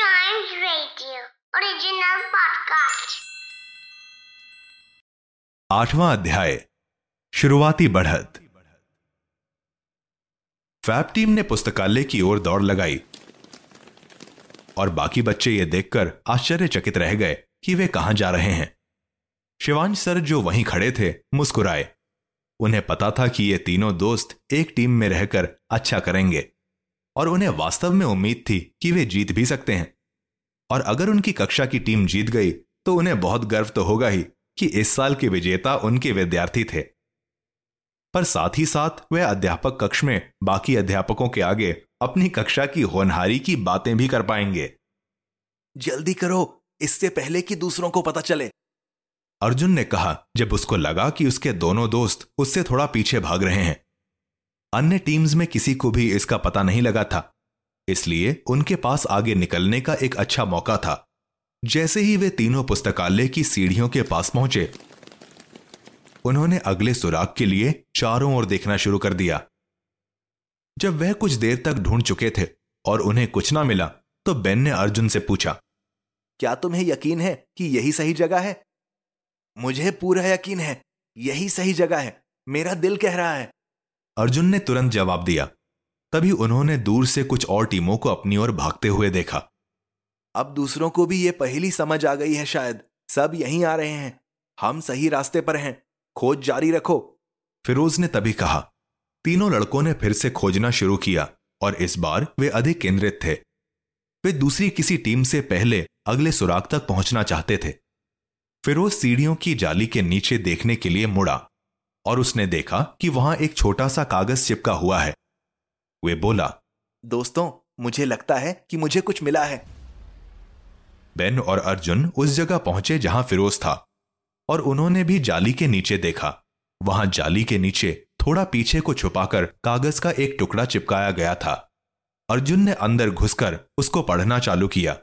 Giant original podcast. आठवां अध्याय, शुरुआती बढ़त। फैब टीम ने पुस्तकालय की ओर दौड़ लगाई, और बाकी बच्चे ये देखकर आश्चर्यचकित रह गए कि वे कहाँ जा रहे हैं। शिवांश सर जो वहीं खड़े थे, मुस्कुराए। उन्हें पता था कि ये तीनों दोस्त एक टीम में रहकर अच्छा करेंगे। और उन्हें वास्तव में उम्मीद थी कि वे जीत भी सकते हैं। और अगर उनकी कक्षा की टीम जीत गई तो उन्हें बहुत गर्व तो होगा ही कि इस साल के विजेता उनके विद्यार्थी थे। पर साथ ही साथ वे अध्यापक कक्ष में बाकी अध्यापकों के आगे अपनी कक्षा की होनहारी की बातें भी कर पाएँगे। जल्दी करो इससे पहले कि दूसरों को पता चले। अर्जुन ने कहा जब उसको लगा कि उसके दोनों दोस्त उससे थोड़ा पीछे भाग रहे हैं अन्य टीम्स में किसी को भी इसका पता नहीं लगा था। इसलिए उनके पास आगे निकलने का एक अच्छा मौका था। जैसे ही वे तीनों पुस्तकालय की सीढ़ियों के पास पहुँचे, उन्होंने अगले सुराग के लिए चारों ओर देखना शुरू कर दिया। जब वह कुछ देर तक ढूंढ चुके थे और उन्हें कुछ ना मिला तो बेन ने अर्जुन से पूछा, क्या तुम्हें यकीन है कि यही सही जगह है? मुझे पूरा यकीन है, यही सही जगह है। मेरा दिल कह रहा है। अर्जुन ने तुरंत जवाब दिया। तभी उन्होंने दूर से कुछ और टीमों को अपनी ओर भागते हुए देखा। अब दूसरों को भी ये पहली समझ आ गई है शायद। सब यहीं आ रहे हैं। हम सही रास्ते पर हैं। खोज जारी रखो। फिरोज ने तभी कहा। तीनों लड़कों ने फिर से खोजना शुरू किया और इस बार वे अधिक केंद्रित थे। वे दूसरी किसी टीम से पहले अगले सुराग तक पहुँचना चाहते थे। फिरोज सीढ़ियों की जाली के नीचे देखने के लिए मुड़ा। और उसने देखा कि वहाँ एक छोटा सा कागज़ चिपका हुआ है। वे बोला दोस्तों मुझे लगता है कि मुझे कुछ मिला है। बेन और अर्जुन उस जगह पहुँचे जहाँ फिरोज था और उन्होंने भी जाली के नीचे देखा। वहाँ जाली के नीचे थोड़ा पीछे को छुपाकर कागज़ का एक टुकड़ा चिपकाया गया था। अर्जुन ने अंदर घुसकर उसको पढ़ना चालू किया।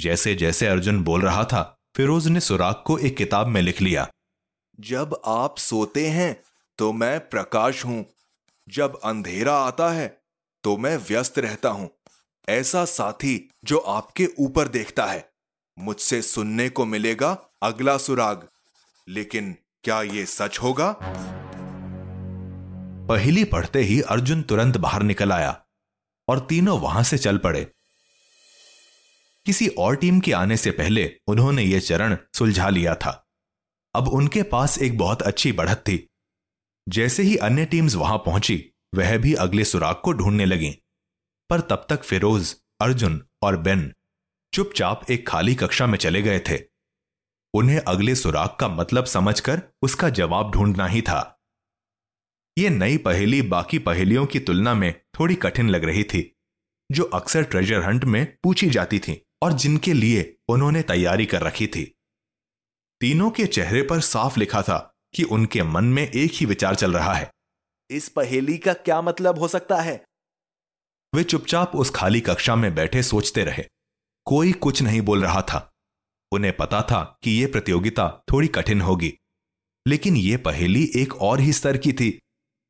जैसे जैसे अर्जुन बोल रहा था फिरोज ने सुराग को एक किताब में लिख लिया। जब आप सोते हैं तो मैं प्रकाश हूँ। जब अंधेरा आता है तो मैं व्यस्त रहता हूँ। ऐसा साथी जो आपके ऊपर देखता है, मुझसे सुनने को मिलेगा अगला सुराग। लेकिन क्या ये सच होगा? पहली पढ़ते ही अर्जुन तुरंत बाहर निकल आया और तीनों वहाँ से चल पड़े। किसी और टीम के आने से पहले उन्होंने यह चरण सुलझा लिया था। अब उनके पास एक बहुत अच्छी बढ़त थी। जैसे ही अन्य टीम्स वहाँ पहुँची, वह भी अगले सुराग को ढूँढने लगी। पर तब तक फिरोज, अर्जुन और बेन चुपचाप एक खाली कक्षा में चले गए थे। उन्हें अगले सुराग का मतलब समझकर उसका जवाब ढूंढना ही था। यह नई पहेली बाकी पहेलियों की तुलना में थोड़ी कठिन लग रही थी, जो अक्सर ट्रेजर हंट में पूछी जाती थी और जिनके लिए उन्होंने तैयारी कर रखी थी। तीनों के चेहरे पर साफ़ लिखा था कि उनके मन में एक ही विचार चल रहा है। इस पहेली का क्या मतलब हो सकता है? वे चुपचाप उस खाली कक्षा में बैठे सोचते रहे। कोई कुछ नहीं बोल रहा था। उन्हें पता था कि यह प्रतियोगिता थोड़ी कठिन होगी। लेकिन यह पहेली एक और ही स्तर की थी।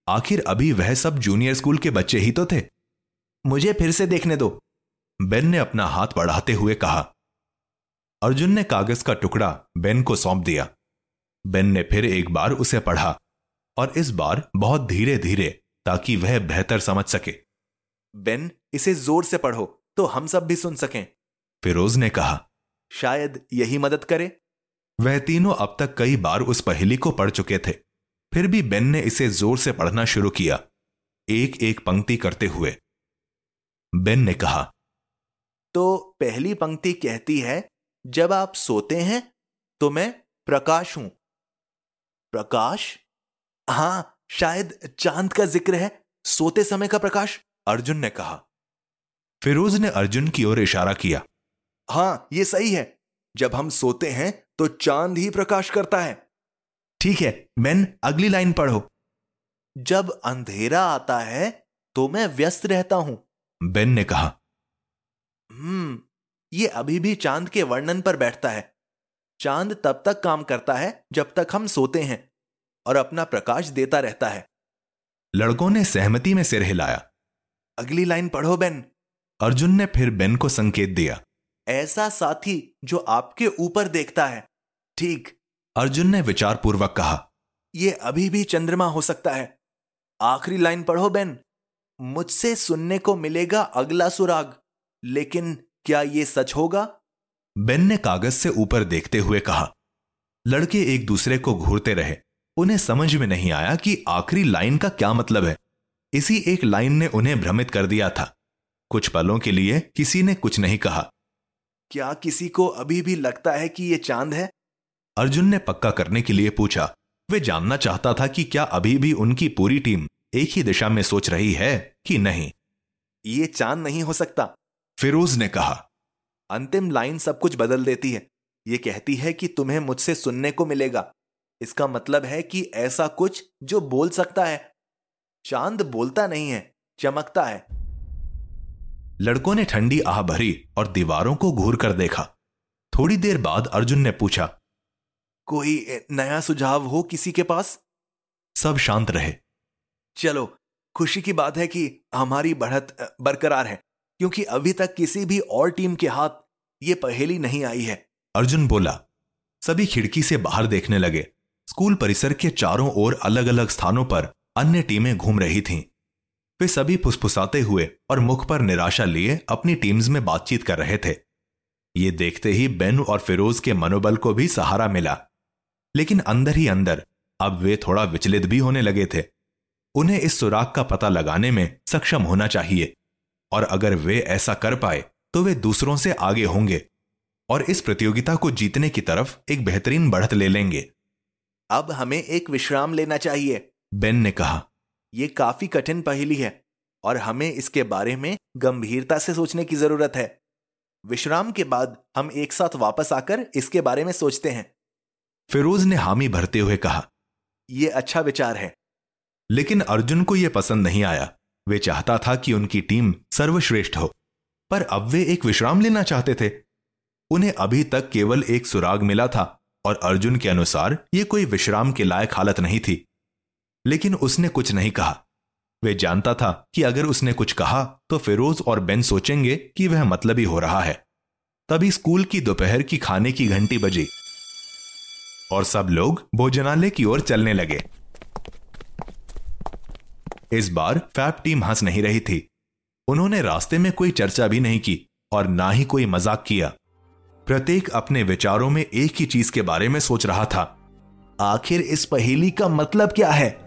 आखिर अभी वह सब जूनियर स्कूल के बच्चे ही तो थे। मुझे फिर से देखने दो। बेन ने अपना हाथ बढ़ाते हुए कहा अर्जुन ने कागज़ का टुकड़ा बेन को सौंप दिया। बेन ने फिर एक बार उसे पढ़ा और इस बार बहुत धीरे धीरे ताकि वह बेहतर समझ सके। बेन, इसे ज़ोर से पढ़ो तो हम सब भी सुन सकें। फिरोज ने कहा, शायद यही मदद करे। वह तीनों अब तक कई बार उस पहेली को पढ़ चुके थे। फिर भी बेन ने इसे ज़ोर से पढ़ना शुरू किया एक एक पंक्ति करते हुए। बेन ने कहा तो पहली पंक्ति कहती है जब आप सोते हैं तो मैं प्रकाश हूँ। प्रकाश? हाँ शायद चाँद का ज़िक्र है। सोते समय का प्रकाश? अर्जुन ने कहा। फिरोज ने अर्जुन की ओर इशारा किया। हाँ यह सही है। जब हम सोते हैं तो चाँद ही प्रकाश करता है। ठीक है बेन अगली लाइन पढ़ो। जब अंधेरा आता है तो मैं व्यस्त रहता हूँ। बेन ने कहा। हम्म ये अभी भी चाँद के वर्णन पर बैठता है। चाँद तब तक काम करता है जब तक हम सोते हैं और अपना प्रकाश देता रहता है। लड़कों ने सहमति में सिर हिलाया। अगली लाइन पढ़ो बेन। अर्जुन ने फिर बेन को संकेत दिया। ऐसा साथी जो आपके ऊपर देखता है। ठीक। अर्जुन ने विचारपूर्वक कहा यह अभी भी चंद्रमा हो सकता है। आखिरी लाइन पढ़ो बेन। मुझसे सुनने को मिलेगा अगला सुराग लेकिन क्या यह सच होगा? बेन ने कागज़ से ऊपर देखते हुए कहा लड़के एक दूसरे को घूरते रहे। उन्हें समझ में नहीं आया कि आखिरी लाइन का क्या मतलब है। इसी एक लाइन ने उन्हें भ्रमित कर दिया था। कुछ पलों के लिए किसी ने कुछ नहीं कहा। क्या किसी को अभी भी लगता है कि यह चाँद है? अर्जुन ने पक्का करने के लिए पूछा वे जानना चाहता था कि क्या अभी भी उनकी पूरी टीम एक ही दिशा में सोच रही है कि नहीं। ये चाँद नहीं हो सकता। फिरोज ने कहा अंतिम लाइन सब कुछ बदल देती है। ये कहती है कि तुम्हें मुझसे सुनने को मिलेगा। इसका मतलब है कि ऐसा कुछ जो बोल सकता है। चाँद बोलता नहीं है चमकता है। लड़कों ने ठंडी आह भरी और दीवारों को घूर कर देखा। थोड़ी देर बाद अर्जुन ने पूछा कोई नया सुझाव हो किसी के पास? सब शांत रहे। चलो खुशी की बात है कि हमारी बढ़त बरकरार है। क्योंकि अभी तक किसी भी और टीम के हाथ ये पहेली नहीं आई है। अर्जुन बोला, सभी खिड़की से बाहर देखने लगे। स्कूल परिसर के चारों ओर अलग अलग स्थानों पर अन्य टीमें घूम रही थीं। वे सभी फुसफुसाते हुए और मुख पर निराशा लिए अपनी टीम्स में बातचीत कर रहे थे। ये देखते ही बेन और फिरोज के मनोबल को भी सहारा मिला। लेकिन अंदर ही अंदर अब वे थोड़ा विचलित भी होने लगे थे। उन्हें इस सुराग का पता लगाने में सक्षम होना चाहिए। और अगर वे ऐसा कर पाए तो वे दूसरों से आगे होंगे और इस प्रतियोगिता को जीतने की तरफ़ एक बेहतरीन बढ़त ले लेंगे। अब हमें एक विश्राम लेना चाहिए। बेन ने कहा यह काफ़ी कठिन पहेली है और हमें इसके बारे में गंभीरता से सोचने की ज़रूरत है। विश्राम के बाद हम एक साथ वापस आकर इसके बारे में सोचते हैं। फिरोज ने हामी भरते हुए कहा यह अच्छा विचार है। लेकिन अर्जुन को यह पसंद नहीं आया। वे चाहता था कि उनकी टीम सर्वश्रेष्ठ हो, पर अब वे एक विश्राम लेना चाहते थे। उन्हें अभी तक केवल एक सुराग मिला था और अर्जुन के अनुसार यह कोई विश्राम के लायक हालत नहीं थी। लेकिन उसने कुछ नहीं कहा। वे जानता था कि अगर उसने कुछ कहा तो फिरोज और बेन सोचेंगे कि वह मतलबी हो रहा है। तभी स्कूल की दोपहर की खाने की घंटी बजी और सब लोग भोजनालय की ओर चलने लगे। इस बार फैप टीम हंस नहीं रही थी। उन्होंने रास्ते में कोई चर्चा भी नहीं की और ना ही कोई मज़ाक किया। प्रत्येक अपने विचारों में एक ही चीज़ के बारे में सोच रहा था। आखिर इस पहेली का मतलब क्या है?